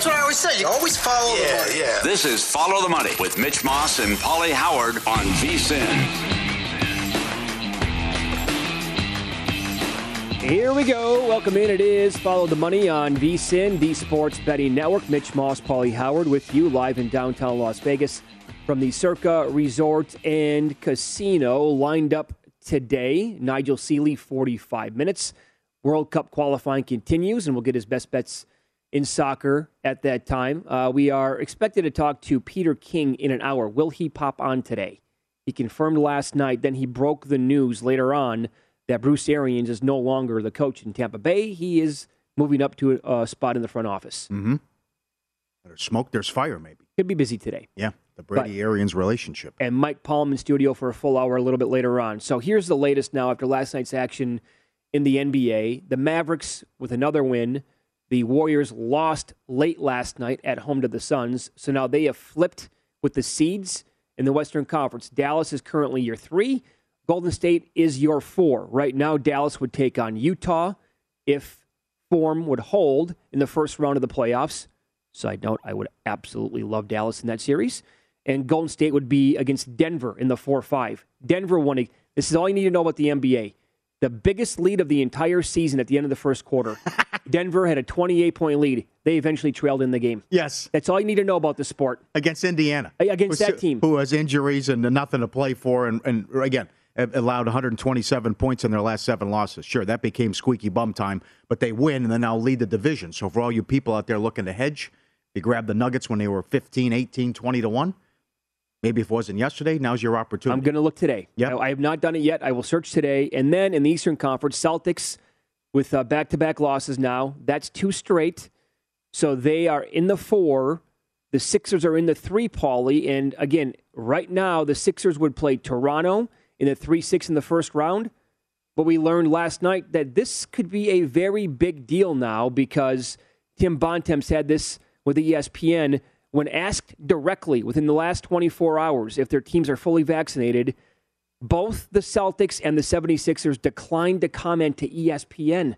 That's what I always say. You always follow the money. yeah. This is Follow the Money with Mitch Moss and Pauly Howard on VSIN. Here we go. Welcome in. It is Follow the Money on VSIN, the Sports Betting Network. Mitch Moss, Pauly Howard with you live in downtown Las Vegas from the Circa Resort and Casino. Lined up today, Nigel Seeley, 45 minutes. World Cup qualifying continues, and we'll get his best bets in soccer at that time. Uh, we are expected to talk to Peter King in an hour. Will he pop on today? He confirmed last night, then he broke the news later on that Bruce Arians is no longer the coach in Tampa Bay. He is moving up to a, a spot in the front office. Mm-hmm. There's smoke, there's fire, maybe. Could be busy today. Yeah, the Brady Arians relationship. And Mike Palm in studio for a full hour a little bit later on. So here's the latest now after last night's action in the NBA. The Mavericks with another win. The Warriors lost late last night at home to the Suns. So now they have flipped with the seeds in the Western Conference. Dallas is currently your three. Golden State is your four. Right now, Dallas would take on Utah if form would hold in the first round of the playoffs. Side note, I would absolutely love Dallas in that series. And Golden State would be against Denver in the 4 5. Denver won. This is all you need to know about the NBA. The biggest lead of the entire season at the end of the first quarter. Denver had a 28 point lead. They eventually trailed in the game. Yes. That's all you need to know about the sport. Against Indiana. Against that team. Who has injuries and nothing to play for. And, and again, allowed 127 points in their last seven losses. Sure, that became squeaky bum time, but they win and then now lead the division. So for all you people out there looking to hedge, you grabbed the Nuggets when they were 15, 18, 20 to 1. Maybe if it wasn't yesterday, now's your opportunity. I'm going to look today. Yep. I, I have not done it yet. I will search today. And then in the Eastern Conference, Celtics with back to back losses now. That's two straight. So they are in the four. The Sixers are in the three, Pauly. And again, right now, the Sixers would play Toronto in the 3 6 in the first round. But we learned last night that this could be a very big deal now because Tim Bontemps had this with E ESPN when asked directly within the last 24 hours if their teams are fully vaccinated. Both the Celtics and the 76ers declined to comment to ESPN.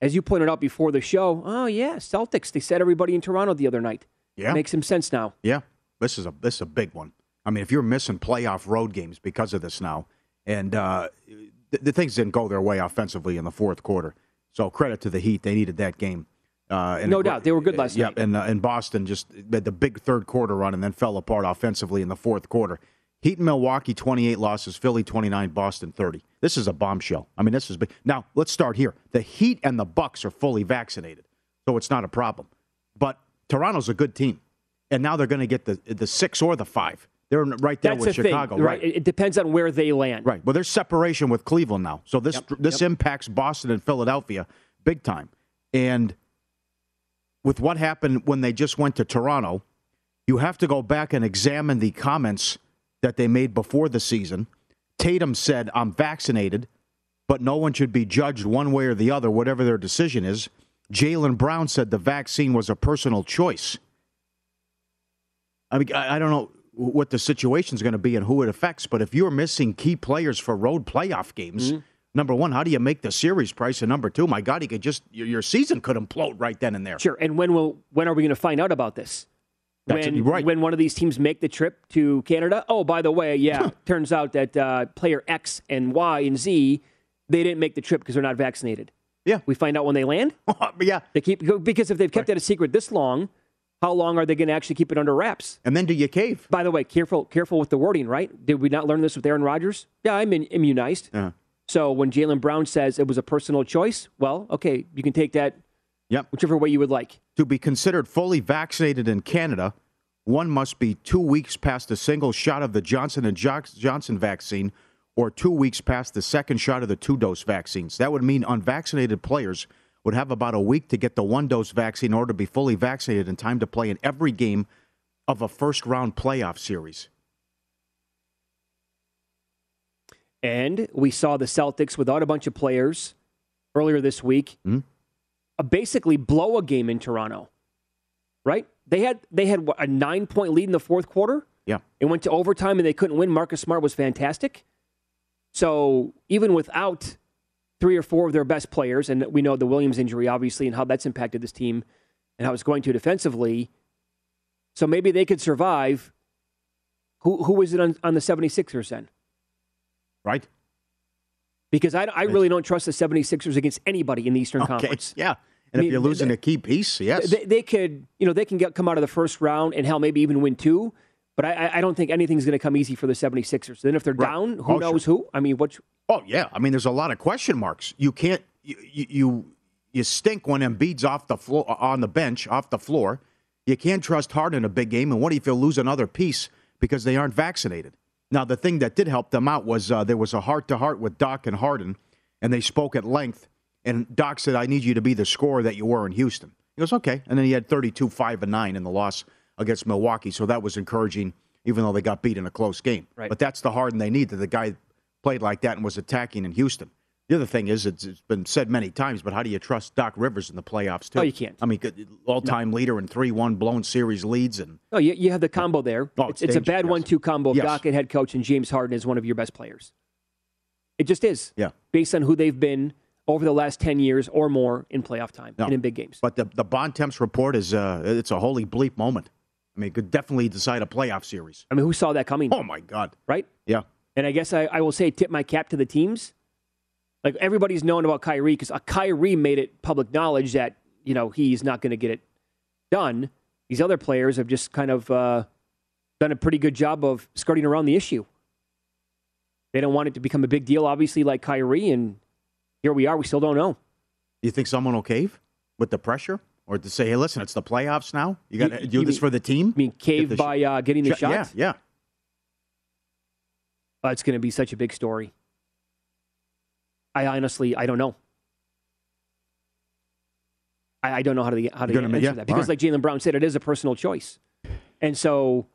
as you pointed out before the show, oh yeah, Celtics. They said everybody in Toronto the other night. Yeah. makes some sense now. Yeah, this is a this is a big one. I mean, if you're missing playoff road games because of this now, and uh, the, the things didn't go their way offensively in the fourth quarter, so credit to the Heat, they needed that game. Uh, No doubt. They were good last yeah, night. and uh, and Boston just had the big third quarter run and then fell apart offensively in the fourth quarter. Heat and Milwaukee 28 losses, Philly 29, Boston 30. This is a bombshell. I mean, this is big. Now let's start here. The Heat and the Bucks are fully vaccinated, so it's not a problem. But Toronto's a good team, and now they're going to get the the six or the five. They're right there That's with the Chicago, thing, right? It, it depends on where they land. Right. Well, there's separation with Cleveland now. So this Yep, this yep. impacts Boston and Philadelphia big time. And with what happened when they just went to Toronto, you have to go back and examine the comments that they made before the season. Tatum said, "I'm vaccinated, but no one should be judged one way or the other, whatever their decision is." Jaylen Brown said the vaccine was a personal choice. I mean, I don't know what the situation is going to be and who it affects, but if you're missing key players for road playoff games, Mm-hmm. Number one, how do you make the series price? And number two, my God, you could just your, your season could implode right then and there. Sure. And when will when are we going to find out about this? That's when, right. when one of these teams make the trip to Canada. Oh, by the way, yeah, turns out that uh, player X and Y and Z they didn't make the trip because they're not vaccinated. Yeah, We find out when they land. yeah. They keep because if they've kept that a secret this long, how long are they going to actually keep it under wraps? And then do you cave? By the way, careful careful with the wording, right? Did we not learn this with Aaron Rodgers? Yeah, I'm in, immunized. Yeah. So when Jaylen Brown says it was a personal choice, well, okay, you can take that Yep. whichever way you would like. To be considered fully vaccinated in Canada, one must be two weeks past a single shot of the Johnson and Johnson vaccine, or two weeks past the second shot of the two-dose vaccines. That would mean unvaccinated players would have about a week to get the one-dose vaccine in order to be fully vaccinated in time to play in every game of a first-round playoff series. And we saw the Celtics without a bunch of players earlier this week Mhm. uh, basically blow a game in Toronto. Right? They had they had what, a nine point lead in the fourth quarter. Yeah. It went to overtime and they couldn't win. Marcus Smart was fantastic. So even without three or four of their best players, and we know the Williams injury obviously and how that's impacted this team and how it's going to defensively. So maybe they could survive. Who who was it on, on the 76ers then? Right? Because I, I really don't trust the 76ers against anybody in the Eastern Okay. Conference. Yeah. And I mean, if you're losing a key piece, yes. They, they could, you know, they can get, come out of the first round and hell, maybe even win two. But I, I- don't think anything's going to come easy for the 76ers. Then if they're Right. down, who Oh, knows who? I mean, what? Oh yeah, I mean, there's a lot of question marks. You can't you you you, you stink when Embiid's off the floor uh, on the bench, off the floor. You can't trust Harden in a big game. And what if you lose another piece because they aren't vaccinated? Now, the thing that did help them out was uh, there was a heart to heart with Doc and Harden, and they spoke at length. And Doc said, "I need you to be the scorer that you were in Houston." He goes, "Okay," and then he had 32, five and nine in the loss against Milwaukee, so that was encouraging, even though they got beat in a close game. Right. But that's the Harden they need. That the guy played like that and was attacking in Houston. The other thing is, it's, it's been said many times, but how do you trust Doc Rivers in the playoffs too? Oh, you can't. I mean, all-time leader in three-one blown series leads, and Oh, you, you have the combo there. Oh, it's, it's it's a bad yes. one-two combo. of Yes. Doc and head coach and James Harden is one of your best players. It just is. Yeah. Based on who they've been over the last 10 years or more in playoff time No. and in big games. but the the Bontemps report is uh, it's a holy bleep moment. I mean, it could definitely decide a playoff series. I mean, who saw that coming? Oh my God! Right? Yeah, And I guess I, I will say, tip my cap to the teams. Like everybody's known about Kyrie because Kyrie made it public knowledge that you know he's not going to get it done. These other players have just kind of uh, done a pretty good job of skirting around the issue. They don't want it to become a big deal, obviously, like Kyrie, and here we are. We still don't know. do you think someone will cave with the pressure, or to say, "Hey, listen, it's the playoffs now. You got to do this mean- for the team." I mean, cave sh- by uh, getting the Sh- Yeah, shot. yeah. Uh, it's going to be such a big story. I honestly, I don't know. I, I don't know how to how to You're answer yeah, that because, all like Jaylen Brown said, it is a personal choice, and so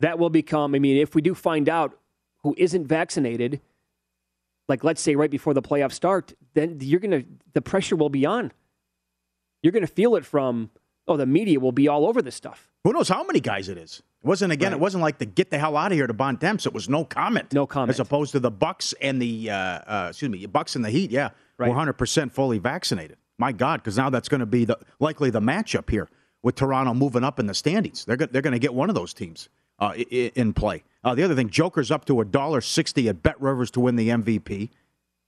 that will become. I mean, if we do find out who isn't vaccinated, like let's say right before the playoffs start, then you're gonna the pressure will be on. You're gonna feel it from. Oh, the media will be all over this stuff. Who knows how many guys it is? It wasn't again. Right. It wasn't like the get the hell out of here to Bontemps. It was no comment. No comment. As opposed to the Bucks and the uh, uh, excuse me, Bucks and the Heat. Yeah, Right. one hundred percent fully vaccinated. My God, because now that's going to be the likely the matchup here with Toronto moving up in the standings. They're go- they're going to get one of those teams uh, i- in play. Uh, the other thing, Joker's up to a dollar sixty at Bet Rivers to win the MVP.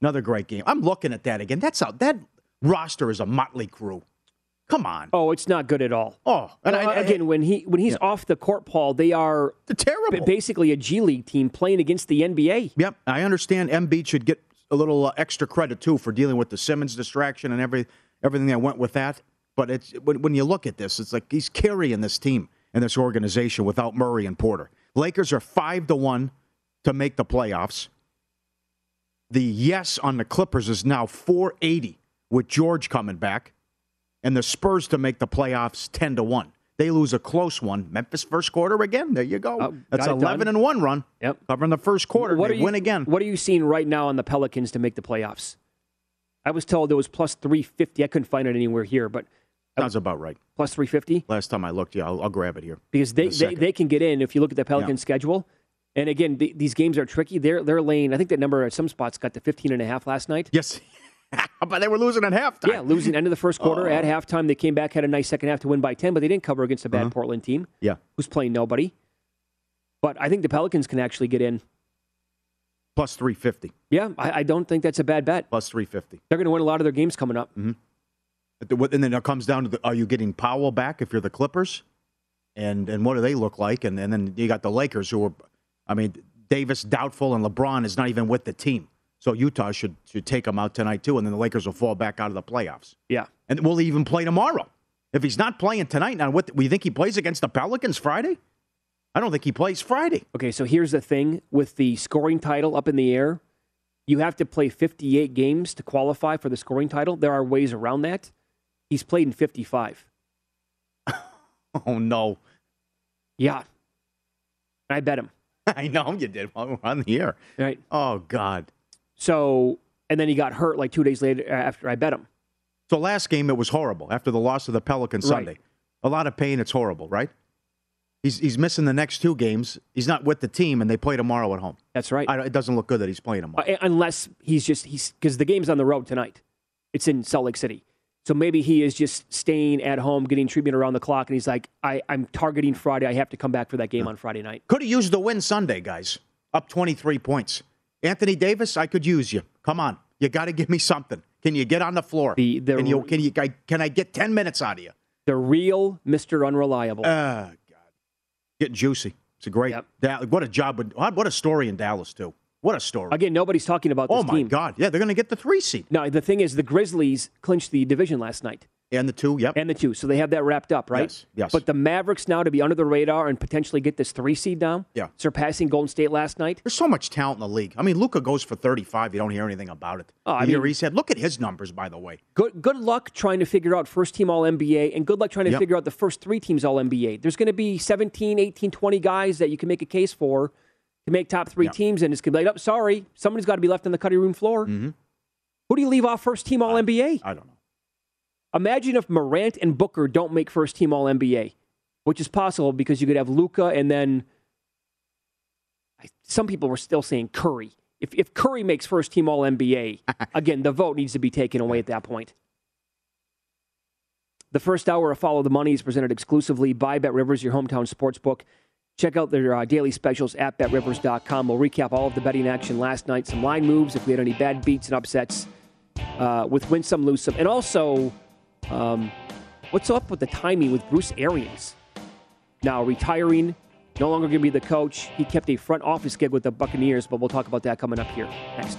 Another great game. I'm looking at that again. That's out. That roster is a motley crew. Come on. Oh, it's not good at all. Oh, and Uh, I, I- again, when he when he's off the court, Paul, they are they're terrible. ba- basically a G League team playing against the NBA. Yep, I understand. Embiid should get a little uh, extra credit too for dealing with the Simmons distraction and every everything that went with that. But it's when, when you look at this, it's like he's carrying this team and this organization without Murray and Porter. Lakers are five to one to make the playoffs. The yes on the Clippers is now 480 with George coming back, and the Spurs to make the playoffs 10 to one. They lose a close one. Memphis first quarter again. There you go. Oh, That's got it 11 done. and one run. Yep. Covering the first quarter. What they you, win again. What are you seeing right now on the Pelicans to make the playoffs? I was told it was plus 350. I couldn't find it anywhere here, but Sounds about right. plus 350 Last time I looked, yeah, I'll, I'll grab it here. because they, they, they can get in if you look at the Pelicans Yeah. schedule. And again, the, these games are tricky. They're they're laying. I think that number at some spots got to 15 and a half last night. Yes. but they were losing at halftime. Yeah, losing end of the first quarter at halftime. They came back, had a nice second half to win by 10, but they didn't cover against a bad Uh-huh. Portland team Yeah. who's playing nobody. But I think the Pelicans can actually get in. Plus 350. Yeah, I, I don't think that's a bad bet. Plus 350. They're going to win a lot of their games coming up. Mm-hmm. And then it comes down to the, are you getting Powell back if you're the Clippers? And and what do they look like? And, and then you got the Lakers who are, I mean, Davis doubtful and LeBron is not even with the team. So Utah should should take him out tonight too, and then the Lakers will fall back out of the playoffs. Yeah. And will he even play tomorrow? If he's not playing tonight, now what? We think he plays against the Pelicans Friday? I don't think he plays Friday. Okay, so here's the thing with the scoring title up in the air, you have to play 58 games to qualify for the scoring title. There are ways around that. He's played in 55. Oh no, Yeah. I bet him. I know you did while we're on the air. Right. Oh God. So, and then he got hurt like two days later after I bet him. So last game it was horrible after the loss of the Pelicans Right. Sunday. A lot of pain. It's horrible, right? He's he's missing the next two games. He's not with the team, and they play tomorrow at home. That's right. I, it doesn't look good that he's playing tomorrow. Uh, unless he's just, he's, because the game's on the road tonight. It's in Salt Lake City. So maybe he is just staying at home, getting treatment around the clock, and he's like, I, I'm targeting Friday. I have to come back for that game on Friday night. Could have used the win Sunday, guys. Up twenty three points. Anthony Davis, I could use you. Come on, you got to give me something. Can you get on the floor? The- the- can you can you I- can I get ten minutes out of you? The real Mr. Unreliable. Ah, God, getting juicy. It's a great. Yep. Dal- what a job! with- What a story in Dallas too. What a story. Again, nobody's talking about this oh my team. God! Yeah, they're going to get the three seed Now, the thing is, the Grizzlies clinched the division last night and the two. Yep. and the two, so they have that wrapped up, right? Yes, yes. But the Mavericks now to be under the radar and potentially get this three seed down, Yeah. surpassing Golden State last night. There's so much talent in the league. I mean, Luka goes for 35. You don't hear anything about it. Oh, I mean- he said, look at his numbers, by the way. Good, good luck trying to figure out first team All NBA, and good luck trying to Yep. figure out the first three teams All NBA. There's going to be 17, 18, 20 guys that you can make a case for to make top three Yeah. teams, and it's going to be like, oh, sorry, somebody's got to be left on the cutting room floor. Mhm. Who do you leave off first team All NBA? I don't know. Imagine if Morant and Booker don't make first team All NBA, which is possible because you could have Luka and then I- some people were still saying Curry. If, if Curry makes first team All NBA, again, the vote needs to be taken away at that point. The first hour of Follow the Money is presented exclusively by Bet Rivers, your hometown sports book. Check out their uh, daily specials at betrivers.com. We'll recap all of the betting action last night, some line moves, if we had any bad beats and upsets uh, with win some, lose some, and also um, what's up with the timing with Bruce Arians? Now retiring, no longer going to be the coach. He kept a front office gig with the Buccaneers, but we'll talk about that coming up here next.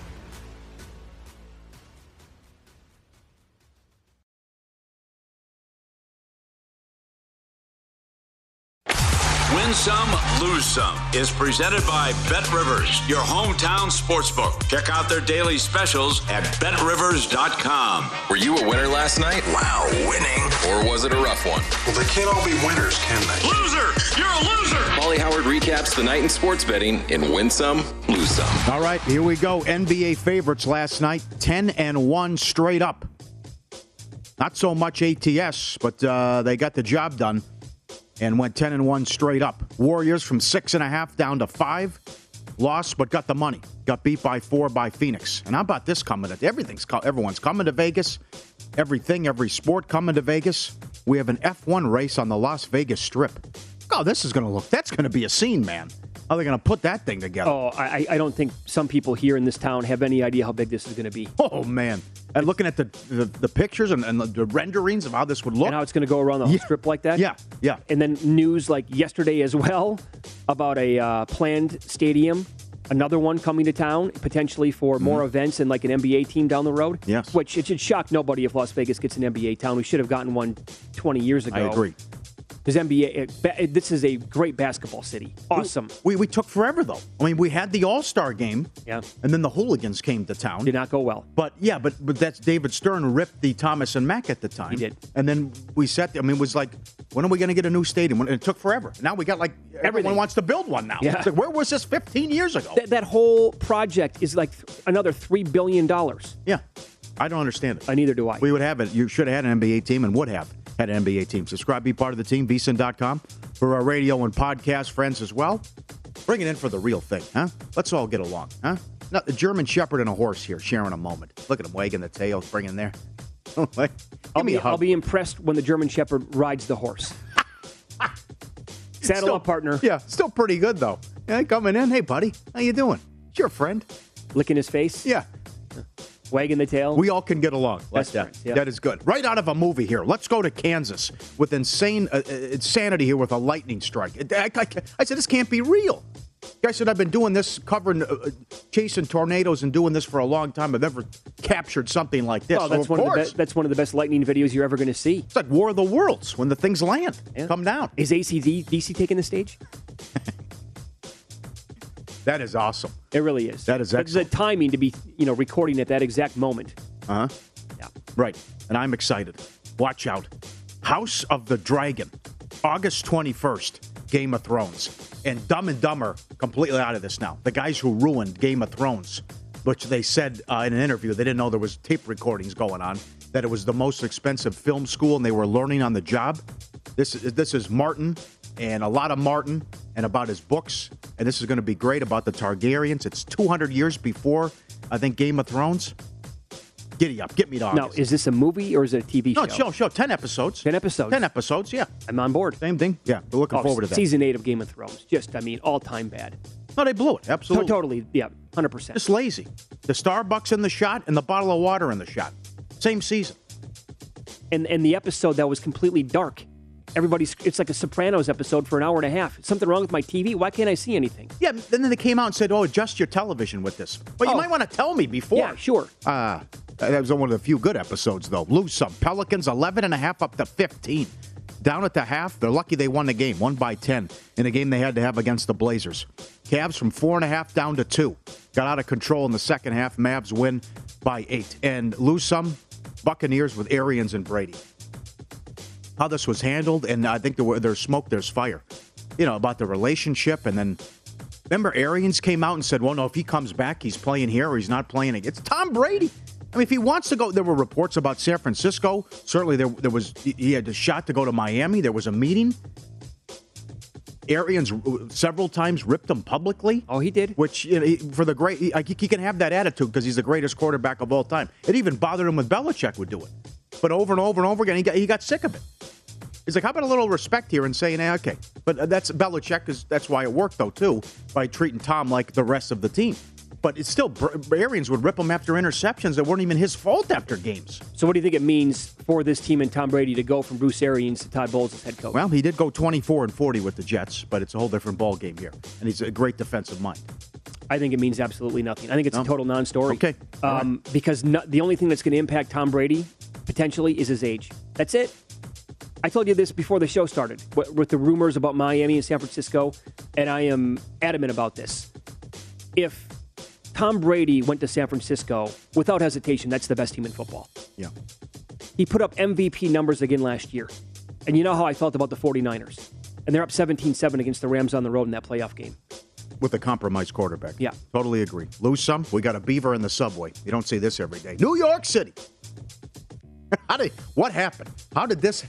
Win some, lose some is presented by Bet Rivers, your hometown sportsbook. Check out their daily specials at betrivers.com. Were you a winner last night? Wow, winning. Or was it a rough one? Well, they can't all be winners, can they? Loser! You're a loser! Pauly Howard recaps the night in sports betting in Win Some, Lose Some. All right, here we go. NBA favorites last night 10 and 1 straight up. Not so much ATS, but uh, they got the job done and went 10 and 1 straight up. Warriors from six and a half down to five. Lost, but got the money. Got beat by four by Phoenix. And how about this coming? Everything's everyone's coming to Vegas. Everything, every sport coming to Vegas. We have an F1 race on the Las Vegas Strip. Oh, this is going to look. That's going to be a scene, man. How are they going to put that thing together? Oh, I, I don't think some people here in this town have any idea how big this is going to be. Oh man! And looking at the the, the pictures and, and the, renderings of how this would look, and how it's going to go around the whole yeah. strip like that. Yeah, yeah. And then news like yesterday as well about a uh, planned stadium, another one coming to town potentially for more mm-hmm. events and like an NBA team down the road. Yes. Which it should shock nobody if Las Vegas gets an NBA town. We should have gotten one 20 years ago. I agree. Because NBA, this is a great basketball city. Awesome. We, we took forever though. I mean, we had the All Star game. Yeah. And then the hooligans came to town. Did not go well. But yeah, but but that's David Stern ripped the Thomas and Mack at the time. He did. And then we set. I mean, it was like, when are we going to get a new stadium? And it took forever. Now we got like everyone Everything. wants to build one now. Yeah. Like, where was this 15 years ago? Th- that whole project is like th- another three billion dollars. Yeah. I don't understand it. Uh, neither do I. We would have it. You should have had an NBA team and would have had an NBA team. Subscribe, be part of the team, vsin.com for our radio and podcast friends as well. Bring it in for the real thing, huh? Let's all get along, huh? Not the German Shepherd and a horse here sharing a moment. Look at him wagging the tail, bringing there. I'll be. I'll be impressed when the German Shepherd rides the horse. Saddle Still- up, partner. Yeah, still pretty good though. Yeah, coming in. Hey, buddy, how you doing? It's your friend. Licking his face, Yeah, wagging the tail. we all can get along. Like Best that. friends, yeah. That is good. Right out of a movie here. Let's go to Kansas with insane uh, uh, insanity here with a lightning strike. I, I- I said this can't be real. Guy said I've been doing this, covering, uh, uh, chasing tornadoes, and doing this for a long time. I've never captured something like this. oh, So, that's of one of the be- that's one of the best lightning videos you're ever going to see. it's like War of the Worlds when the things land, Yeah. come down. Is AC/DC taking the stage? That is awesome. It really is. That is The- excellent. The timing to be you know recording at that exact moment. Uh huh. Yeah. Right. And I'm excited. Watch out. House of the Dragon, August 21st, Game of Thrones. And Dumb and Dumber completely out of this now. The guys who ruined Game of Thrones which they said uh, in an interview they didn't know there was tape recordings going on. That it was the most expensive film school, and they were learning on the job. This is this is Martin and a lot of Martin and about his books, and this is going to be great about the Targaryens. It's 200 years before I think Game of Thrones. Giddy up, get me to Now, August. is this a movie or is it a TV show? no, show? show, show, 10 episodes. 10 episodes. 10 episodes, yeah. I'm on board. Same thing. Yeah, we're looking Oh, forward to that. Season 8 of Game of Thrones. Just, I mean, all time bad. No, they blew it. Absolutely. To- totally, yeah, 100%. Just lazy. The Starbucks in the shot and the bottle of water in the shot. Same season. and and the episode that was completely dark. Everybody's it's like a Sopranos episode for an hour and a half. Something wrong with my TV? Why can't I see anything? Yeah, then they came out and said, "Oh, adjust your television with this." Well, you Oh. might want to tell me before. Yeah, sure. Uh, that was one of the few good episodes, though. Lose some. Pelicans 11 and a half up to 15. Down at the half, they're lucky they won the game, one by 10, in a game they had to have against the Blazers. Cavs from four and a half down to two. Got out of control in the second half. Mavs win by eight. And lose some. Buccaneers with Arians and Brady. How this was handled, and I think there were, there's smoke, there's fire. You know, about the relationship, and then Remember, Arians came out and said, "Well, no, if he comes back, he's playing here or he's not playing." It's Tom Brady. I mean, if he wants to go, there were reports about San Francisco. Certainly, there there was he had a shot to go to Miami. There was a meeting. Arians uh, several times ripped him publicly. Oh, he did. Which you know, he- for the great, he, he can have that attitude because he's the greatest quarterback of all time. It even bothered him when Belichick would do it, but over and over and over again, he got he got sick of it. He's like, how about a little respect here and saying, eh, okay. But that's Belichick, because that's why it worked, though, too, by treating Tom like the rest of the team. But it's still, Arians would rip him after interceptions that weren't even his fault after games. So, what do you think it means for this team and Tom Brady to go from Bruce Arians to Todd Bowles as head coach? Well, he did go 24 and 40 with the Jets, but it's a whole different ball game here. And he's a great defensive mind. I think it means absolutely nothing. I think it's No? a total non-story. Okay. Um, Because no, the only thing that's going to impact Tom Brady potentially is his age. That's it. I told you this before the show started with, with the rumors about Miami and San Francisco, and I am adamant about this. If Tom Brady went to San Francisco, without hesitation, that's the best team in football. Yeah. He put up MVP numbers again last year. And you know how I felt about the 49ers. And they're up 17 7 against the Rams on the road in that playoff game. With a compromised quarterback. Yeah. Totally agree. Lose some, we got a beaver in the subway. You don't see this every day. New York City. How did, what happened? How did this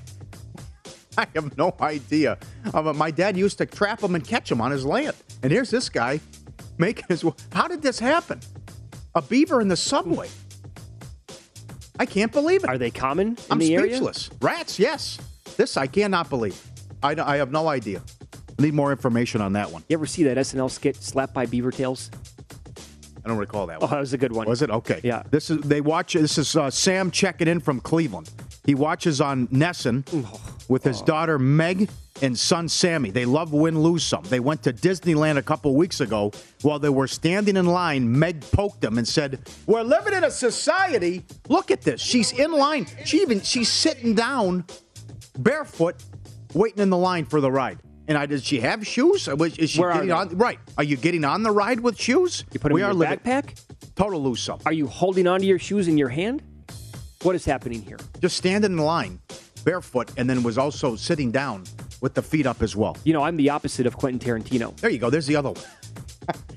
I have no idea. Um, my dad used to trap him and catch him on his land. And here's this guy making his. How did this happen? A beaver in the subway. I can't believe it. Are they common in I'm the area? speechless. Rats, yes. This I cannot believe. I, I have no idea. I need more information on that one. You ever see that SNL skit, Slapped by Beaver Tails? I don't recall that Oh, one. that was a good one. Was it okay? Yeah. This is they watch. This is uh, Sam checking in from Cleveland. He watches on Nesson with his daughter Meg and son Sammy. They love win lose some. They went to Disneyland a couple weeks ago. While they were standing in line, Meg poked them and said, "We're living in a society. Look at this. She's in line. She even she's sitting down, barefoot, waiting in the line for the ride." And I did she have shoes? Uh, is she Where getting they? on? Right? Are you getting on the ride with shoes? You put them we in are your living backpack? total lose some. Are you holding onto your shoes in your hand? What is happening here? just standing in line barefoot and then was also sitting down with the feet up as well. You know, I'm the opposite of Quentin Tarantino. There you go. There's the other one.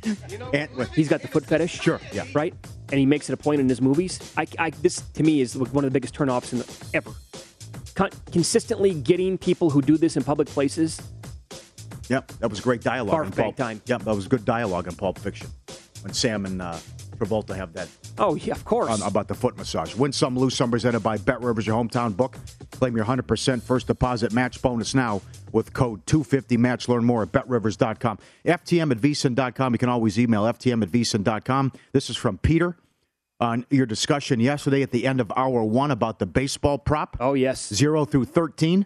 and, He's got the foot fetish. Sure, yeah. Right? And he makes it a point in his movies. I, I, this, to me, is one of the biggest turnoffs in the, ever. Con- consistently getting people who do this in public places. Yep, that was great dialogue. Barf Pulp. time. Yep, that was good dialogue in Pulp Fiction when Sam and uh, Travolta have that Oh, yeah, of course. on, about the foot massage. Win some, lose some. Presented by Bet Rivers, your hometown book. Claim your 100% first deposit match bonus now with code 250match. Learn more at betrivers.com. FTM at vsin.com. You can always email FTM at vsin.com. This is from Peter on your discussion yesterday at the end of hour one about the baseball prop. oh, yes. Zero through 13.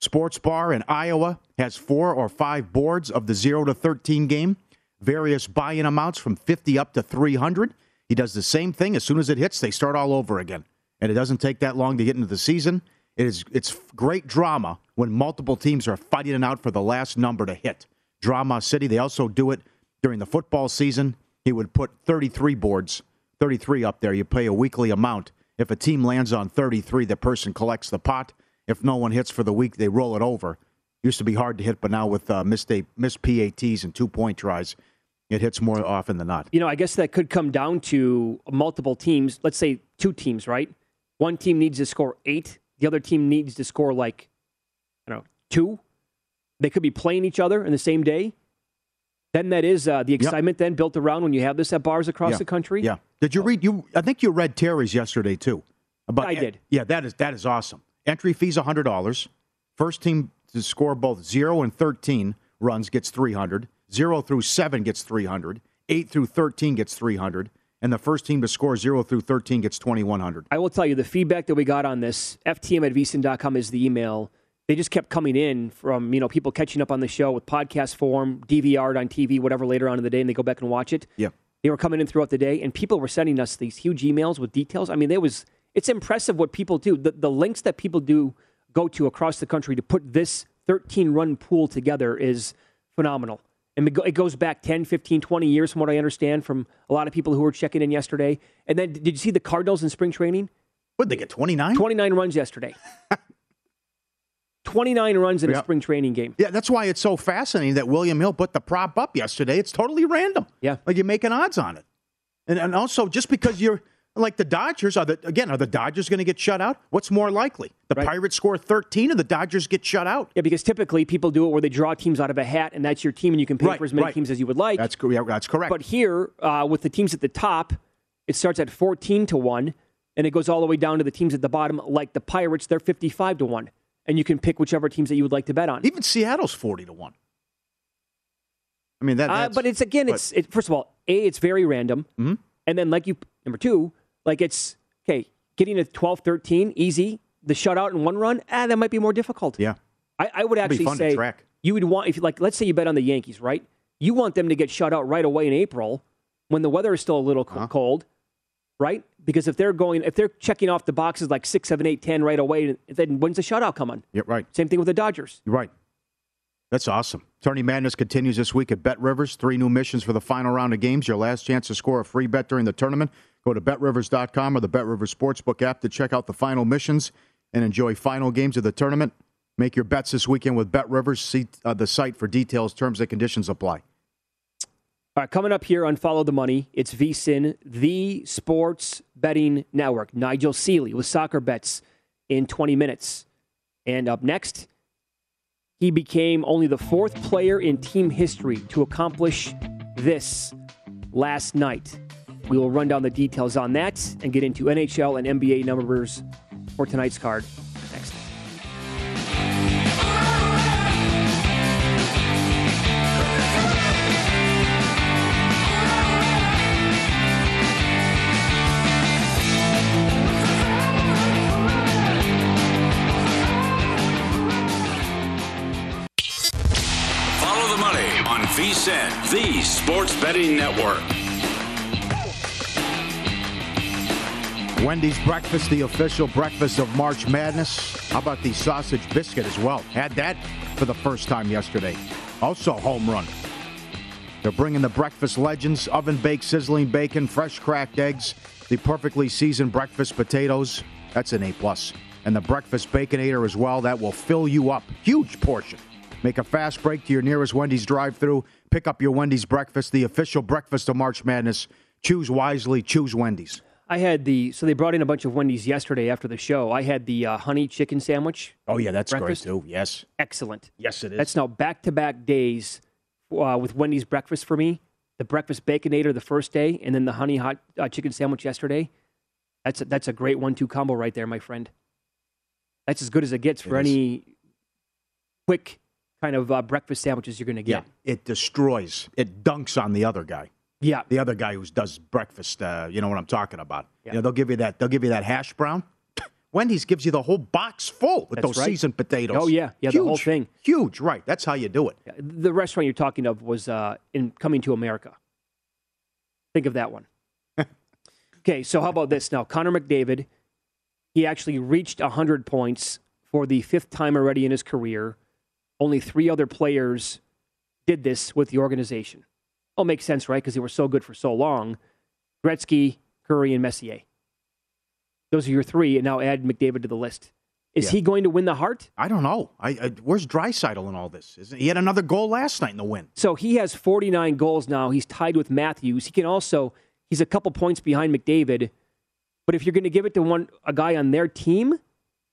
Sports Bar in Iowa has four or five boards of the 0 to 13 game, various buy in amounts from 50 up to 300. He does the same thing. As soon as it hits, they start all over again. And it doesn't take that long to get into the season. It is it's great drama when multiple teams are fighting it out for the last number to hit. Drama City, they also do it during the football season. He would put 33 boards, 33 up there. You pay a weekly amount. If a team lands on 33, the person collects the pot. If no one hits for the week, they roll it over. Used to be hard to hit, but now with uh, missed, a, missed PATs and two point tries, It hits more often than not. You know, I guess that could come down to multiple teams. Let's say two teams, right? One team needs to score eight. The other team needs to score like, I don't know, two. They could be playing each other in the same day. Then that is uh, the excitement then built around when you have this at bars across Yeah. the country. Yeah. Did you read you I think you read Terry's yesterday too. About I did. Yeah, that is that is awesome. Entry fees hundred dollars. First team to score both zero and thirteen runs gets three hundred. Zero through seven gets three hundred. Eight through thirteen gets three hundred. And the first team to score zero through thirteen gets twenty one hundred. I will tell you the feedback that we got on this, ftm at vsin.com is the email. They just kept coming in from, you know, people catching up on the show with podcast form, DVR'd on TV, whatever later on in the day, and they go back and watch it. Yeah. They were coming in throughout the day, and people were sending us these huge emails with details. I mean, it was it's impressive what people do. The, the links that people do go to across the country to put this 13 run pool together is phenomenal. And it go- it goes back 10, 15, 20 years from what I understand from a lot of people who were checking in yesterday. And then did you see the Cardinals in spring training? What they get twenty nine? 29 runs yesterday. 29 runs in a spring training game. Yeah, that's why it's so fascinating that William Hill put the prop up yesterday. It's totally random. Yeah. Like you're making odds on it. And and also just because you're like the Dodgers are the again, are the Dodgers gonna get shut out? What's more likely? The Pirates score thirteen or the Dodgers get shut out? Yeah, because typically people do it where they draw teams out of a hat, and that's your team, and you can pick Right, for as many right. teams as you would like. That's yeah, that's correct. But here, uh, with the teams at the top, it starts at 14 to 1, and it goes all the way down to the teams at the bottom, like the Pirates, they're 55 to 1. And you can pick whichever teams that you would like to bet on. Even Seattle's forty to one. I mean that Uh, but it's again, but- it's it, first of all, a it's very random, Mhm. and then like you number two, like it's okay, getting a 12, 13, easy. The shutout in one run, ah, that might be more difficult. Yeah. I, I would actually say track. you would want if you like, let's say you bet on the Yankees, right? You want them to get shut out right away in April when the weather is still a little Uh-huh. cold, right? Because if they're going, if they're checking off the boxes like six, seven, eight, ten right away, then when's the shutout coming? Yeah, right. Same thing with the Dodgers. You're right. That's awesome. Tourney Madness continues this week at Bet Rivers. Three new missions for the final round of games. Your last chance to score a free bet during the tournament. Go to betrivers.com or the BetRivers Sportsbook app to check out the final missions and enjoy final games of the tournament. Make your bets this weekend with BetRivers. See uh, the site for details, terms, and conditions apply. All right, coming up here on Follow the Money, it's VSIN, the sports betting network. Nigel Seeley with soccer bets in 20 minutes. And up next, he became only the fourth player in team history to accomplish this last night. We will run down the details on that and get into NHL and NBA numbers for tonight's card next. Follow the money on VSIN, the sports betting network. Wendy's breakfast, the official breakfast of March Madness. How about the sausage biscuit as well? Had that for the first time yesterday. Also, home run. They're bringing the breakfast legends oven baked sizzling bacon, fresh cracked eggs, the perfectly seasoned breakfast potatoes. That's an A plus. And the breakfast baconator as well. That will fill you up. Huge portion. Make a fast break to your nearest Wendy's drive-through. Pick up your Wendy's breakfast, the official breakfast of March Madness. Choose wisely. Choose Wendy's. I had the, so they brought in a bunch of Wendy's yesterday after the show. I had the uh, honey chicken sandwich. Oh yeah, that's Breakfast? great too. Yes, Excellent. yes, it is. That's now back to back days uh, with Wendy's breakfast for me. The breakfast baconator the first day, and then the honey hot uh, chicken sandwich yesterday. That's a, that's a great one-two combo right there, my friend. That's as good as it gets for It any quick kind of uh, breakfast sandwiches you're going to yeah, get. it destroys. It dunks on the other guy. Yeah, The other guy who does breakfast. Uh, you know what I'm talking about. Yeah. You know, they'll give you that. They'll give you that hash brown. Wendy's gives you the whole box full with That's those right. seasoned potatoes. Oh, yeah. Yeah, the whole thing. Huge, right? That's how you do it. The restaurant you're talking of was uh, in Coming to America. Think of that one. okay, so how about this now? Connor McDavid, he actually reached 100 points for the fifth time already in his career. Only three other players did this with the organization. Well, makes sense, right? Because they were so good for so long. Gretzky, Kurri, and Messier. Those are your three, and now add McDavid to the list. Is Yeah. he going to win the Hart? I don't know. I, I where's Draisaitl in all this? Isn't he had another goal last night in the win? So he has 49 goals now. He's tied with Matthews. He can also he's a couple points behind McDavid. But if you're going to give it to one a guy on their team,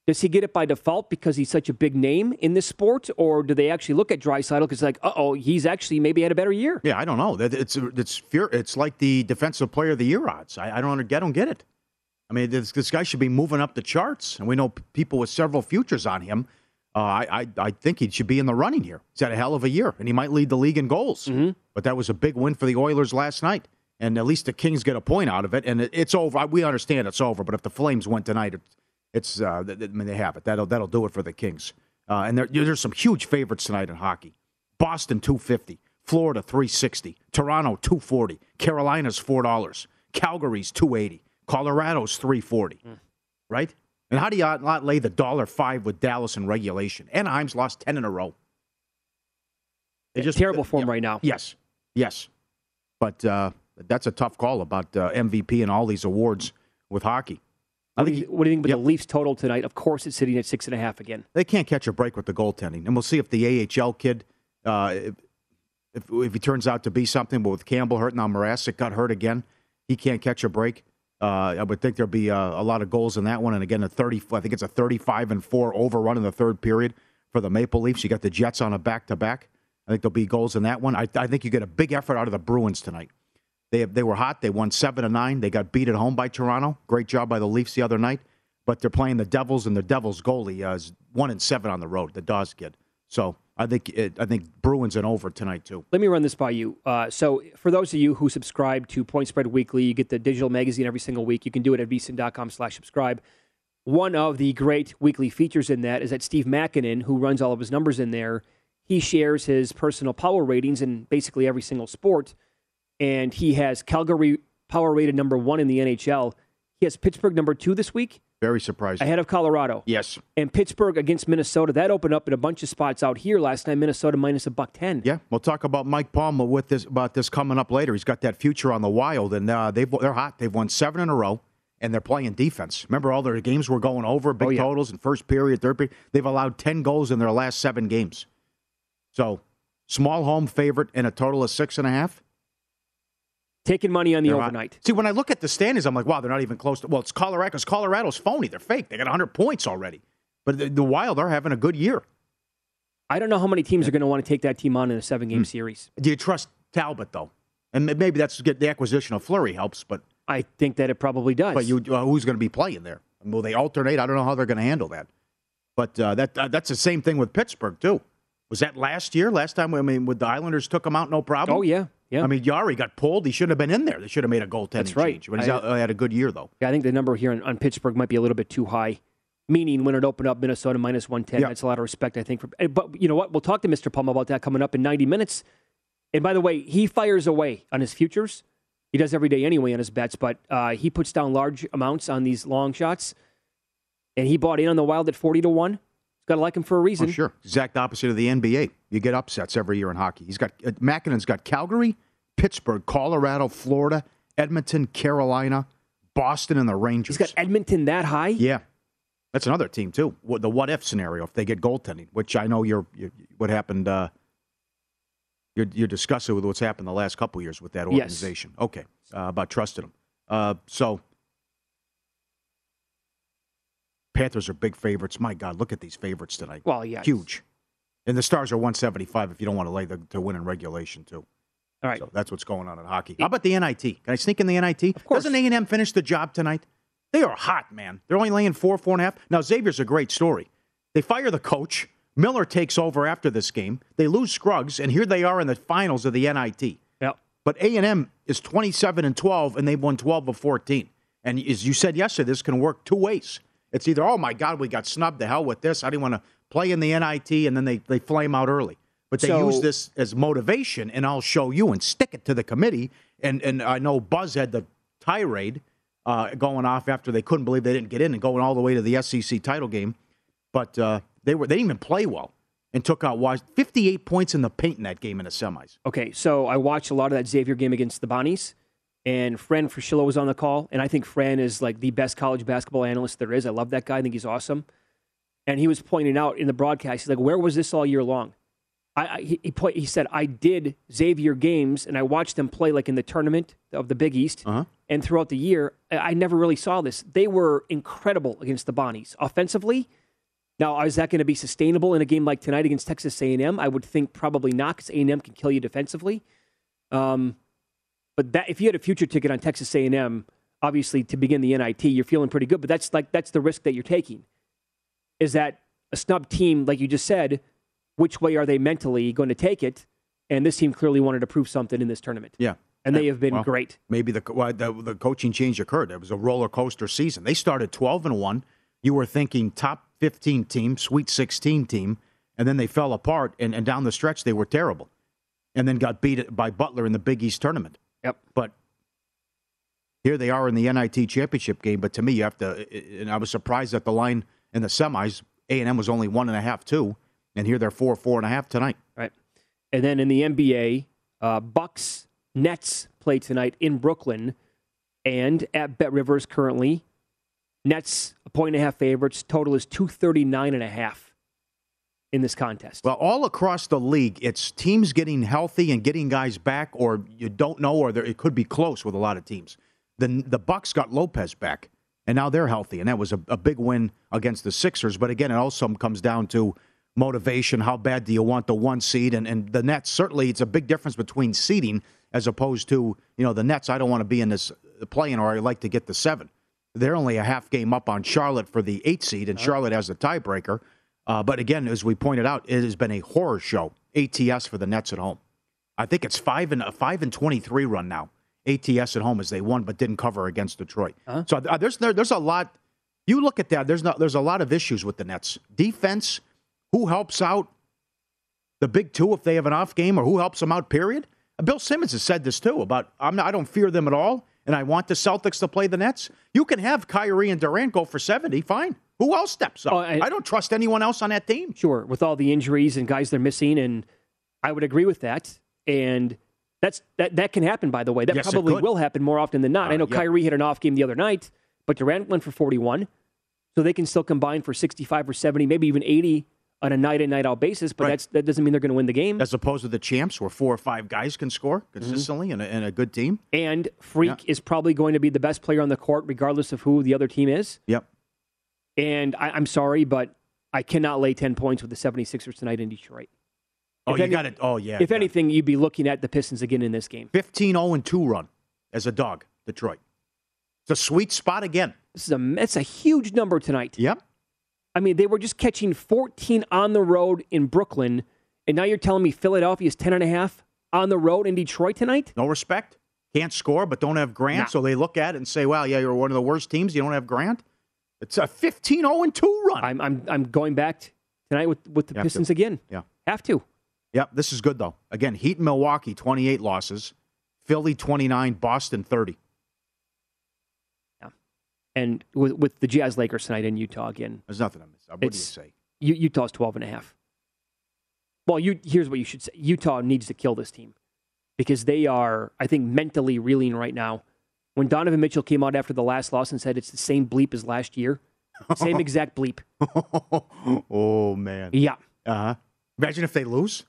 does he get it by default because he's such a big name in this sport, or do they actually look at Draisaitl because like, uh oh, he's actually maybe had a better year? Yeah, I don't know. It's it's fear. It's like the defensive player of the year odds. I, I don't under- I don't get it. I mean, this, this guy should be moving up the charts, and we know people with several futures on him. Uh, I, I I think he should be in the running here. He's had a hell of a year, and he might lead the league in goals. But that was a big win for the Oilers last night, and at least the Kings get a point out of it. And it, it's over. We understand it's over. But if the Flames win tonight, it's, uh, I mean they have it. That'll that'll do it for the Kings. Uh, and there, there's some huge favorites tonight in hockey. Boston 250, Florida 360, Toronto 240, Carolina's $4, Calgary's 280, Colorado's 340. Right? And how do you not lay the dollar five with Dallas in regulation? Anaheim's lost 10 in a row. They just Terrible form right now. Yes. Yes. But uh, that's a tough call about uh, MVP and all these awards with hockey. I What do think you, what do you think about the Leafs total tonight? Of course, it's sitting at six and a half again. they can't catch a break with the goaltending, and we'll see if the AHL kid, uh, if, if if he turns out to be something. But with Campbell hurt and now, Mrazek got hurt again. He can't catch a break. Uh, I would think there'll be uh, a lot of goals in that one, and again a thirty. I think it's a thirty-five and four overrun in the third period for the Maple Leafs. You got the Jets on a back-to-back. I think there'll be goals in that one. I, I think you get a big effort out of the Bruins tonight. They they were hot. They won seven to nine. They got beat at home by Toronto. Great job by the Leafs the other night. But they're playing the Devils, and the Devils goalie uh, is one and seven on the road. The Daws kid. So I think it, I think Bruins and over tonight too. Let me run this by you. Uh, so, for those of you who subscribe to Point Spread Weekly, you get the digital magazine every single week. You can do it at vsin.com slash subscribe. One of the great weekly features in that is that Steve Makinen, who runs all of his numbers in there, he shares his personal power ratings in basically every single sport. And he has Calgary power rated number one in the NHL. He has Pittsburgh number two this week, Very surprising. ahead of Colorado. yes. And Pittsburgh against Minnesota, that opened up in a bunch of spots out here last night. Minnesota minus a buck 10. Yeah, we'll talk about Mike Palmer with this about this coming up later. He's got that future on the Wild, and uh, they've they're hot. They've won seven in a row, and they're playing defense. Remember, all their games were going over big Oh, yeah. totals in first period, third period. They've allowed ten goals in their last seven games. So, small home favorite and a total of six and a half. Taking money on the They're overnight. See, when I look at the standings, I'm like, wow, they're not even close to. Well, it's Colorado because Colorado's phony. They're fake. They got 100 points already. But the, the Wild are having a good year. I don't know how many teams are going to want to take that team on in a seven Hmm. game series. Do you trust Talbot though? And maybe that's get the acquisition of Fleury helps, but I think that it probably does. But you, uh, who's going to be playing there? Will they alternate? I don't know how they're going to handle that. But uh, that uh, that's the same thing with Pittsburgh too. Was that last year? Last time I mean, with the Islanders took them out, no problem. Oh, yeah. Yeah. I mean, Jarry got pulled. He shouldn't have been in there. They should have made a goaltending That's right. change. But he's I- out, uh, had a good year though. Yeah, I think the number here on, on Pittsburgh might be a little bit too high. Meaning when it opened up Minnesota minus 110, Yeah. that's a lot of respect, I think. For, but you know what? We'll talk to Mr. Palm about that coming up in 90 minutes. And by the way, he fires away on his futures. He does every day anyway on his bets, but uh, he puts down large amounts on these long shots. And he bought in on the Wild at 40 to 1. He's got to like him for a reason. Oh, sure. Exact opposite of the NBA. You get upsets every year in hockey. He's got uh, Makinen has got Calgary, Pittsburgh, Colorado, Florida, Edmonton, Carolina, Boston, and the Rangers. He's got Edmonton that high. Yeah, that's another team too. What- The what if scenario if they get goaltending, which I know you're, you what happened. Uh, you're, you're discussing with what's happened the last couple years with that Yes. organization. Okay, uh, about trusting them. Uh, so Panthers are big favorites. My God, look at these favorites tonight. Well, yeah. huge. And the Stars are 175 if you don't want to lay the to win in regulation too. All right. So that's what's going on in hockey. How about the NIT? Can I sneak in the NIT? Of course. Doesn't A&M finish the job tonight? They are hot, man. They're only laying four, four and a half. Now, Xavier's a great story. They fire the coach. Miller takes over after this game. They lose Scruggs, and here they are in the finals of the NIT. Yeah. But A&M is 27 and 12, and they've won 12 of 14. And as you said yesterday, this can work two ways. It's either, oh my God, we got snubbed. The hell with this. I didn't want to play in the NIT, and then they, they flame out early. But they So- use this as motivation, and I'll show you and stick it to the committee. And and I know Buzz had the tirade uh, going off after they couldn't believe they didn't get in and going all the way to the SEC title game. But uh, they were they didn't even play well and took out Wash 58 points in the paint in that game in the semis. Okay, so I watched a lot of that Xavier game against the Bonnies, and Fran Fraschilla was on the call, and I think Fran is like the best college basketball analyst there is. I love that guy. I think he's awesome. and he was pointing out in the broadcast, he's like, "Where was this all year long?" I, I he, he, point, he said, "I did Xavier games, and I watched them play like in the tournament of the Big East, Uh-huh. and throughout the year, I, I never really saw this. They were incredible against the Bonnies offensively." Now, is that going to be sustainable in a game like tonight against Texas A&M? I would think probably not, because A&M can kill you defensively. Um, but that if you had a future ticket on Texas A&M, obviously to begin the NIT, you're feeling pretty good. But that's like that's the risk that you're taking. Is that a snub team, like you just said? Which way are they mentally going to take it? And this team clearly wanted to prove something in this tournament. Yeah. And they have been Well, great. Maybe the, well, the the coaching change occurred. It was a roller coaster season. They started 12 and 1. You were thinking top 15 team, Sweet 16 team, and then they fell apart and, and down the stretch they were terrible. And then got beat by Butler in the Big East tournament. Yep. But here they are in the NIT championship game. But to me, you have to. And I was surprised that the line in the semis, A and M was only one and a half, two, and here they're four, four and a half tonight. Right. And then in the NBA, uh, Bucks Nets play tonight in Brooklyn and at Bet Rivers currently. Nets a point and a half favorites. Total is 239 and a half in this contest. Well, all across the league, it's teams getting healthy and getting guys back, or you don't know, or it could be close with a lot of teams. The the Bucks got Lopez back, and now they're healthy, and that was a, a big win against the Sixers. But again, it also comes down to motivation. How bad do you want the one seed? And and the Nets certainly, it's a big difference between seeding as opposed to you know the Nets. I don't want to be in this playing, or I like to get the seven. They're only a half game up on Charlotte for the eight seed, and uh-huh. Charlotte has the tiebreaker. Uh, but again, as we pointed out, it has been a horror show. ATS for the Nets at home. I think it's five and a five and twenty three run now. ATS at home as they won but didn't cover against Detroit. So uh, there's there, there's a lot. You look at that. There's not there's a lot of issues with the Nets defense. Who helps out the big two if they have an off game, or who helps them out? Period. Uh, Bill Simmons has said this too about I'm not, I don't fear them at all, and I want the Celtics to play the Nets. You can have Kyrie and Durant go for seventy, fine. Who else steps up? Oh, I- I don't trust anyone else on that team. Sure, with all the injuries and guys they're missing, and I would agree with that. And that's that that can happen, by the way. That Yes, probably will happen more often than not. I Uh, know yeah. Kyrie had an off game the other night, but Durant went for 41, so they can still combine for 65 or 70, maybe even 80 on a night in night out basis. But Right. that's that doesn't mean they're going to win the game. As opposed to the champs, where four or five guys can score consistently in, a, in a good team. and Freak is probably going to be the best player on the court, regardless of who the other team is. Yep. And I, I'm sorry, but I cannot lay 10 points with the 76ers tonight in Detroit. Oh, If you any- got it. Oh, yeah. If anything, you'd be looking at the Pistons again in this game. 15 0 and 2 run as a dog, Detroit. It's a sweet spot again. This is a that's a huge number tonight. Yep. I mean, they were just catching 14 on the road in Brooklyn, and now you're telling me Philadelphia's 10 and a half on the road in Detroit tonight? No respect. Can't score, but don't have Grant. No. So they look at it and say, well, yeah, you're one of the worst teams. You don't have Grant. It's a 15 0 and 2 run. I'm I'm I'm going back tonight with with the You. Pistons again. Yeah. Have to. Yep. This is good, though. Again, Heat and Milwaukee, 28 losses. Philly, 29. Boston, 30. Yeah. And with with the Jazz Lakers tonight in Utah again. There's nothing to miss. What do you say? U- Utah's 12 and a half. Well, you, here's what you should say. Utah needs to kill this team because they are, I think, mentally reeling right now. When Donovan Mitchell came out after the last loss and said it's the same bleep as last year, same exact bleep. oh, man. Yeah. Uh huh. Imagine if they lose.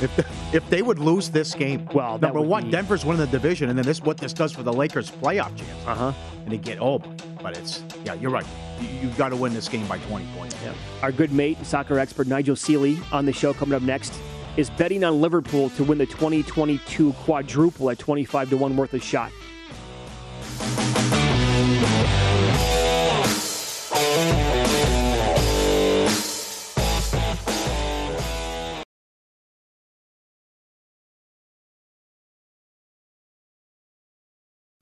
If the, if they would lose this game, Well, number one, be- Denver's winning the division, and then this what this does for the Lakers' playoff chance. Uh huh. And they get oh, but it's yeah, you're right. You, you got to win this game by 20 points. Yeah. Our good mate and soccer expert Nigel Seeley on the show coming up next is betting on Liverpool to win the 2022 quadruple at 25 to 1 worth a shot you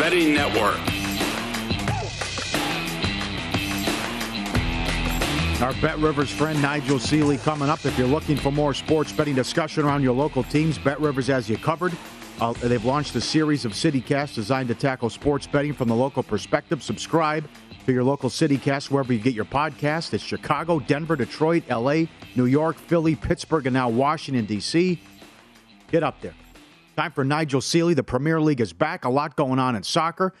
Betting network. Our Bet Rivers friend Nigel Seeley coming up. If you're looking for more sports betting discussion around your local teams, Bet Rivers has you covered. Uh, they've launched a series of CityCasts designed to tackle sports betting from the local perspective. Subscribe to your local CityCast wherever you get your podcast. It's Chicago, Denver, Detroit, LA, New York, Philly, Pittsburgh, and now Washington, D.C. Get up there. Time for Nigel Seeley. The Premier League is back. A lot going on in soccer.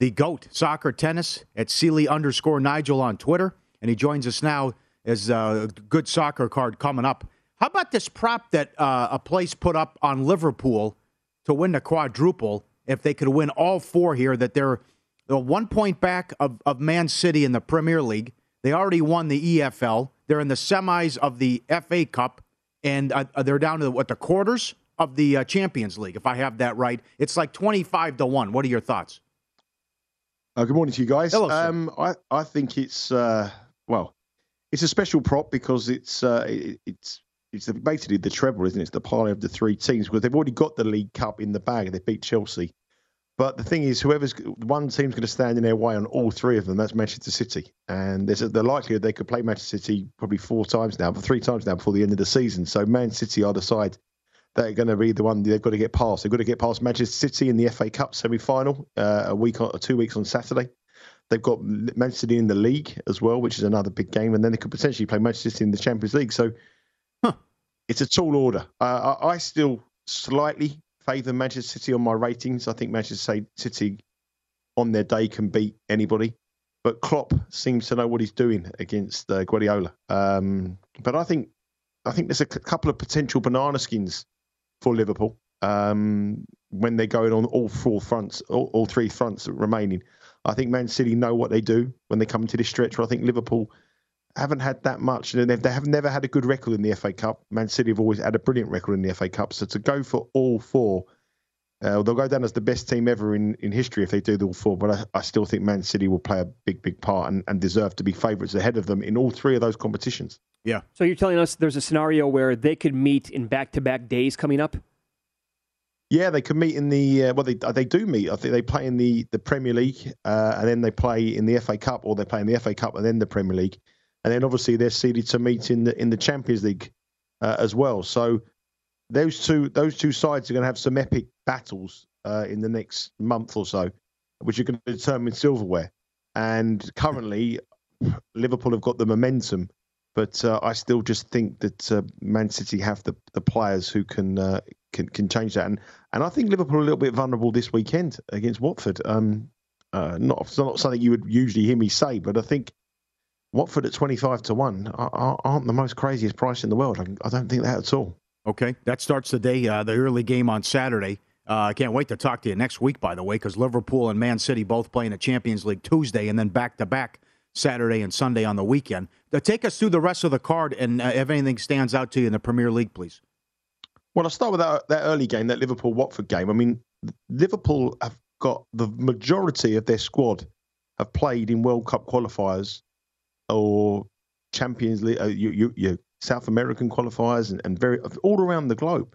The GOAT, soccer tennis, at Seeley underscore Nigel on Twitter. And he joins us now as a good soccer card coming up. How about this prop that uh, a place put up on Liverpool to win the quadruple if they could win all four here? That they're, they're one point back of, of Man City in the Premier League. They already won the EFL. They're in the semis of the FA Cup, and uh, they're down to what the quarters of the uh, Champions League, if I have that right. It's like 25 to 1. What are your thoughts? Uh, good morning to you guys. Hello, um, I, I think it's, uh, well, it's a special prop because it's uh, it, it's it's basically the treble, isn't it? It's the parlay of the three teams because they've already got the League Cup in the bag. They beat Chelsea. But the thing is, whoever's one team's going to stand in their way on all three of them. That's Manchester City, and there's a, the likelihood they could play Manchester City probably four times now, but three times now before the end of the season. So Man City are the are going to be the one they've got to get past. They've got to get past Manchester City in the FA Cup semi-final uh, a week or two weeks on Saturday. They've got Manchester City in the league as well, which is another big game, and then they could potentially play Manchester City in the Champions League. So it's a tall order. Uh, I, I still slightly favour Manchester City on my ratings. I think Manchester City on their day can beat anybody, but Klopp seems to know what he's doing against uh, Guardiola. Um, but I think I think there's a c- couple of potential banana skins for Liverpool um, when they're going on all four fronts, all, all three fronts remaining. I think Man City know what they do when they come into this stretch. I think Liverpool haven't had that much. They have never had a good record in the FA Cup. Man City have always had a brilliant record in the FA Cup. So to go for all four, uh, they'll go down as the best team ever in, in history if they do the all four. But I, I still think Man City will play a big, big part and, and deserve to be favourites ahead of them in all three of those competitions. Yeah. So you're telling us there's a scenario where they could meet in back-to-back days coming up? Yeah, they could meet in the uh, well, they they do meet. I think they play in the the Premier League, uh, and then they play in the FA Cup, or they play in the FA Cup and then the Premier League, and then obviously they're seeded to meet in the in the Champions League uh, as well. So those two those two sides are going to have some epic battles uh, in the next month or so, which are going to determine silverware. And currently, Liverpool have got the momentum but uh, I still just think that uh, Man City have the, the players who can uh, can can change that, and and I think Liverpool are a little bit vulnerable this weekend against Watford. Um, uh, not it's not something you would usually hear me say, but I think Watford at twenty five to one aren't the most craziest price in the world. I, I don't think that at all. Okay, that starts the day, uh, the early game on Saturday. Uh, I can't wait to talk to you next week, by the way, because Liverpool and Man City both playing a Champions League Tuesday and then back to back Saturday and Sunday on the weekend. Now, take us through the rest of the card and uh, if anything stands out to you in the Premier League, please. Well, I'll start with that, that early game, that Liverpool Watford game. I mean, Liverpool have got the majority of their squad have played in World Cup qualifiers or Champions League, uh, you, you, you, South American qualifiers, and, and very all around the globe.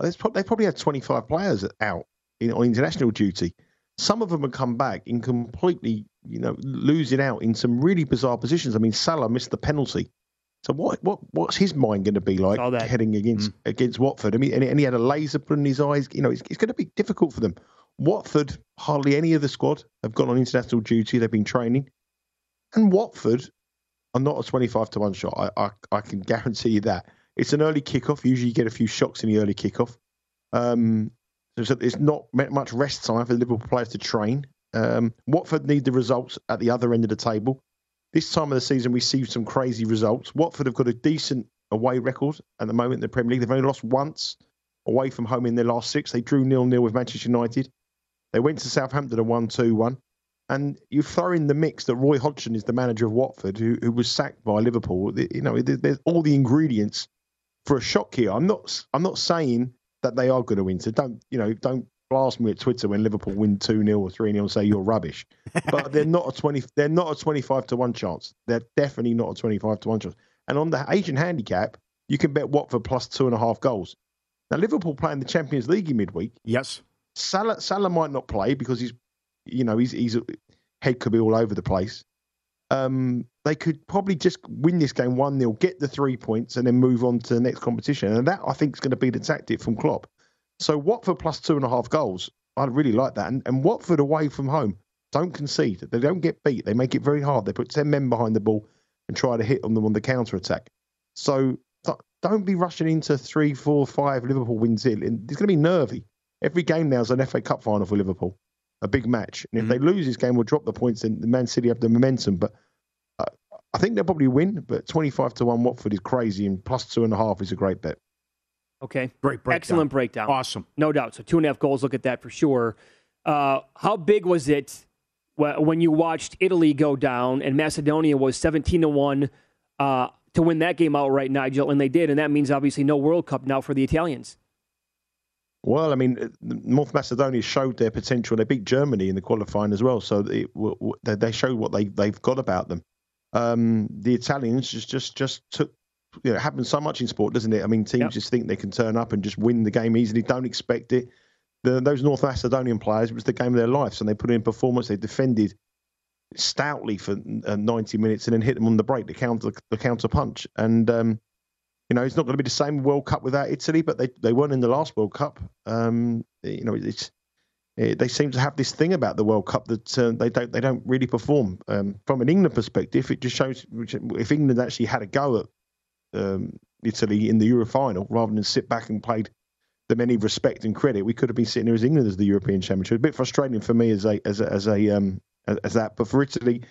They probably had 25 players out in, on international duty. Some of them have come back in completely, you know, losing out in some really bizarre positions. I mean, Salah missed the penalty. So what what what's his mind going to be like heading against mm. against Watford? I mean, and, and, he had a laser put in his eyes. You know, it's, it's going to be difficult for them. Watford, hardly any of the squad have gone on international duty. They've been training, and Watford are not a twenty-five to one shot. I, I I can guarantee you that. It's an early kickoff. Usually, you get a few shocks in the early kickoff. Um, so it's not much rest time for Liverpool players to train. Um, Watford need the results at the other end of the table. This time of the season, we see some crazy results. Watford have got a decent away record at the moment in the Premier League. They've only lost once away from home in their last six. They drew nil nil with Manchester United. They went to Southampton and won 2 1. And you throw in the mix that Roy Hodgson is the manager of Watford, who, who was sacked by Liverpool. You know, there's all the ingredients for a shock here. I'm not. I'm not saying that they are going to win. So don't you know? Don't blast me at Twitter when Liverpool win two 0 or three 0 and say you're rubbish. But they're not a twenty. They're not a twenty-five to one chance. They're definitely not a twenty-five to one chance. And on the Asian handicap, you can bet Watford plus two and a half goals. Now Liverpool playing the Champions League in midweek. Yes. Salah Salah might not play because he's, you know, he's he's head could be all over the place um, they could probably just win this game 1 0, get the three points, and then move on to the next competition. And that, I think, is going to be the tactic from Klopp. So, Watford plus two and a half goals, I'd really like that. And, and Watford away from home, don't concede. They don't get beat. They make it very hard. They put 10 men behind the ball and try to hit on them on the counter attack. So, don't be rushing into three, four, five Liverpool wins in. It's going to be nervy. Every game now is an FA Cup final for Liverpool a big match. And if mm-hmm. they lose this game, we'll drop the points, and the Man City have the momentum. But uh, I think they'll probably win. But twenty-five to one Watford is crazy, and plus two and a half is a great bet. Okay, great breakdown. Excellent breakdown. Awesome, no doubt. So two and a half goals. Look at that for sure. Uh, how big was it when you watched Italy go down and Macedonia was seventeen to one uh, to win that game outright, Nigel? And they did, and that means obviously no World Cup now for the Italians. Well, I mean, North Macedonia showed their potential. They beat Germany in the qualifying as well, so it, they showed what they they've got about them. Um, the Italians just just just took. You know, it happens so much in sport, doesn't it? I mean, teams yep. just think they can turn up and just win the game easily. Don't expect it. The, those North Macedonian players, it was the game of their lives, and they put in performance. They defended stoutly for uh, 90 minutes and then hit them on the break, the counter the counter punch. And um, you know, it's not going to be the same World Cup without Italy, but they they weren't in the last World Cup. Um, you know, it's it, they seem to have this thing about the World Cup that uh, they don't they don't really perform. Um, from an England perspective, it just shows if England actually had a go at um, Italy in the Euro final rather than sit back and played them any respect and credit, we could have been sitting here as England as the European Championship. A bit frustrating for me as a as a, as a um, as that, but for Italy,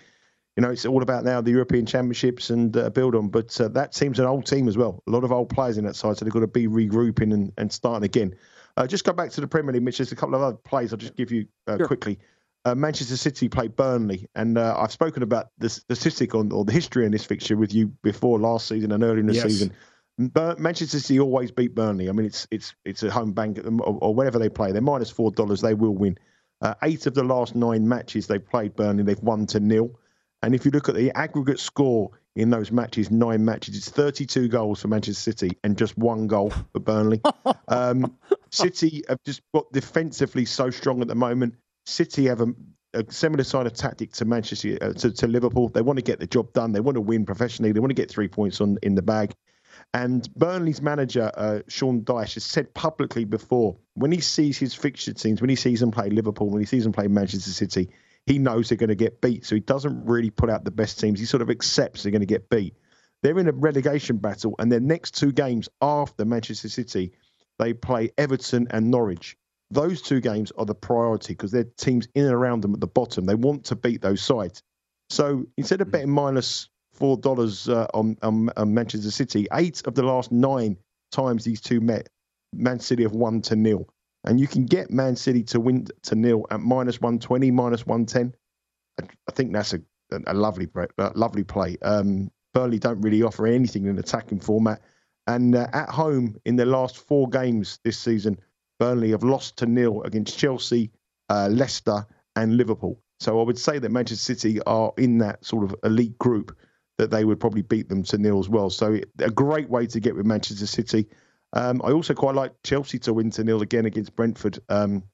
you know, it's all about now the European Championships and uh, build on. But uh, that team's an old team as well. A lot of old players in that side, so they've got to be regrouping and, and starting again. Uh, just go back to the Premier League, Mitch. There's a couple of other plays I'll just give you uh, sure. quickly. Uh, Manchester City played Burnley, and uh, I've spoken about the statistic on or the history in this fixture with you before last season and early in the yes. season. Manchester City always beat Burnley. I mean, it's it's it's a home bank or, or wherever they play. They're minus four dollars. They will win. eight of the last nine matches they've played Burnley, they've won to nil. And if you look at the aggregate score in those matches, nine matches, it's 32 goals for Manchester City and just one goal for Burnley. um, City have just got defensively so strong at the moment. City have a, a similar side of tactic to Manchester uh, to, to, Liverpool. They want to get the job done. They want to win professionally. They want to get three points on in the bag. And Burnley's manager, uh, Sean Dyche, has said publicly before when he sees his fixture teams, when he sees them play Liverpool, when he sees them play Manchester City, he knows they're going to get beat, so he doesn't really put out the best teams. He sort of accepts they're going to get beat. They're in a relegation battle, and their next two games after Manchester City, they play Everton and Norwich. Those two games are the priority because they're teams in and around them at the bottom. They want to beat those sides. So instead of betting minus four dollars uh, on, on, on Manchester City, eight of the last nine times these two met, Man City have won to nil. And you can get Man City to win to nil at minus 120, minus 110. I think that's a, a lovely, a lovely play. Um, Burnley don't really offer anything in attacking format. And uh, at home in their last four games this season, Burnley have lost to nil against Chelsea, uh, Leicester, and Liverpool. So I would say that Manchester City are in that sort of elite group that they would probably beat them to nil as well. So a great way to get with Manchester City. Um, I also quite like Chelsea to win to nil again against Brentford. Um,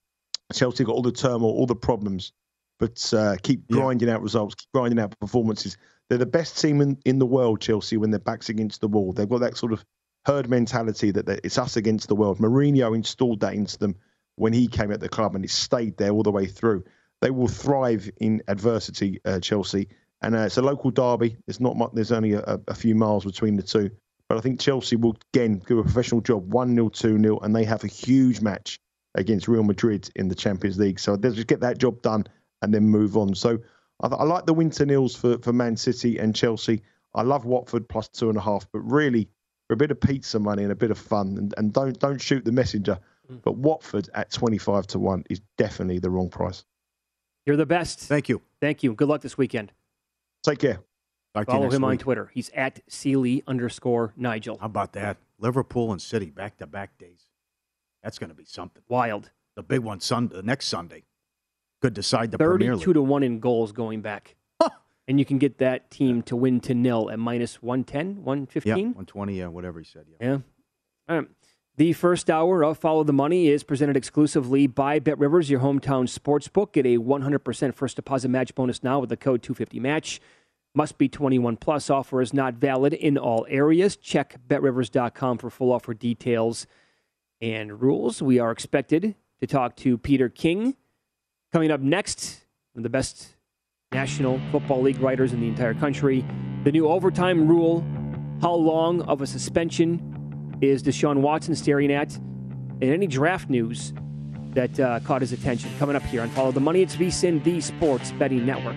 Chelsea got all the turmoil, all the problems, but uh, keep grinding yeah. out results, keep grinding out performances. They're the best team in, in the world, Chelsea, when their backs against the wall. They've got that sort of herd mentality that it's us against the world. Mourinho installed that into them when he came at the club, and it stayed there all the way through. They will thrive in adversity, uh, Chelsea, and uh, it's a local derby. There's not much. There's only a, a, few miles between the two, but I think Chelsea will again do a professional job, one 0 two 0 and they have a huge match against Real Madrid in the Champions League. So they'll just get that job done and then move on. So I, I like the winter nils for, for Man City and Chelsea. I love Watford plus two and a half, but really for a bit of pizza money and a bit of fun, and, and don't don't shoot the messenger. Mm. But Watford at twenty five to one is definitely the wrong price. You're the best. Thank you. Thank you. Good luck this weekend. Take care. Follow him week. on Twitter. He's at Seeley underscore Nigel. How about that? Liverpool and City back to back days. That's going to be something. Wild. The big one Sunday, the next Sunday could decide the Premier League. 32 to 1 in goals going back. Huh. And you can get that team to win to nil at minus 110, 115? Yeah, 120, yeah, whatever he said. Yeah. yeah. All right. The first hour of Follow the Money is presented exclusively by Bet Rivers, your hometown sports book. Get a 100% first deposit match bonus now with the code 250match. Must be 21 plus. Offer is not valid in all areas. Check betrivers.com for full offer details and rules. We are expected to talk to Peter King Coming up next, one of the best National Football League writers in the entire country, the new overtime rule. How long of a suspension is Deshaun Watson staring at? And any draft news that uh, caught his attention. Coming up here on Follow the Money, it's VSIN, the Sports Betting Network.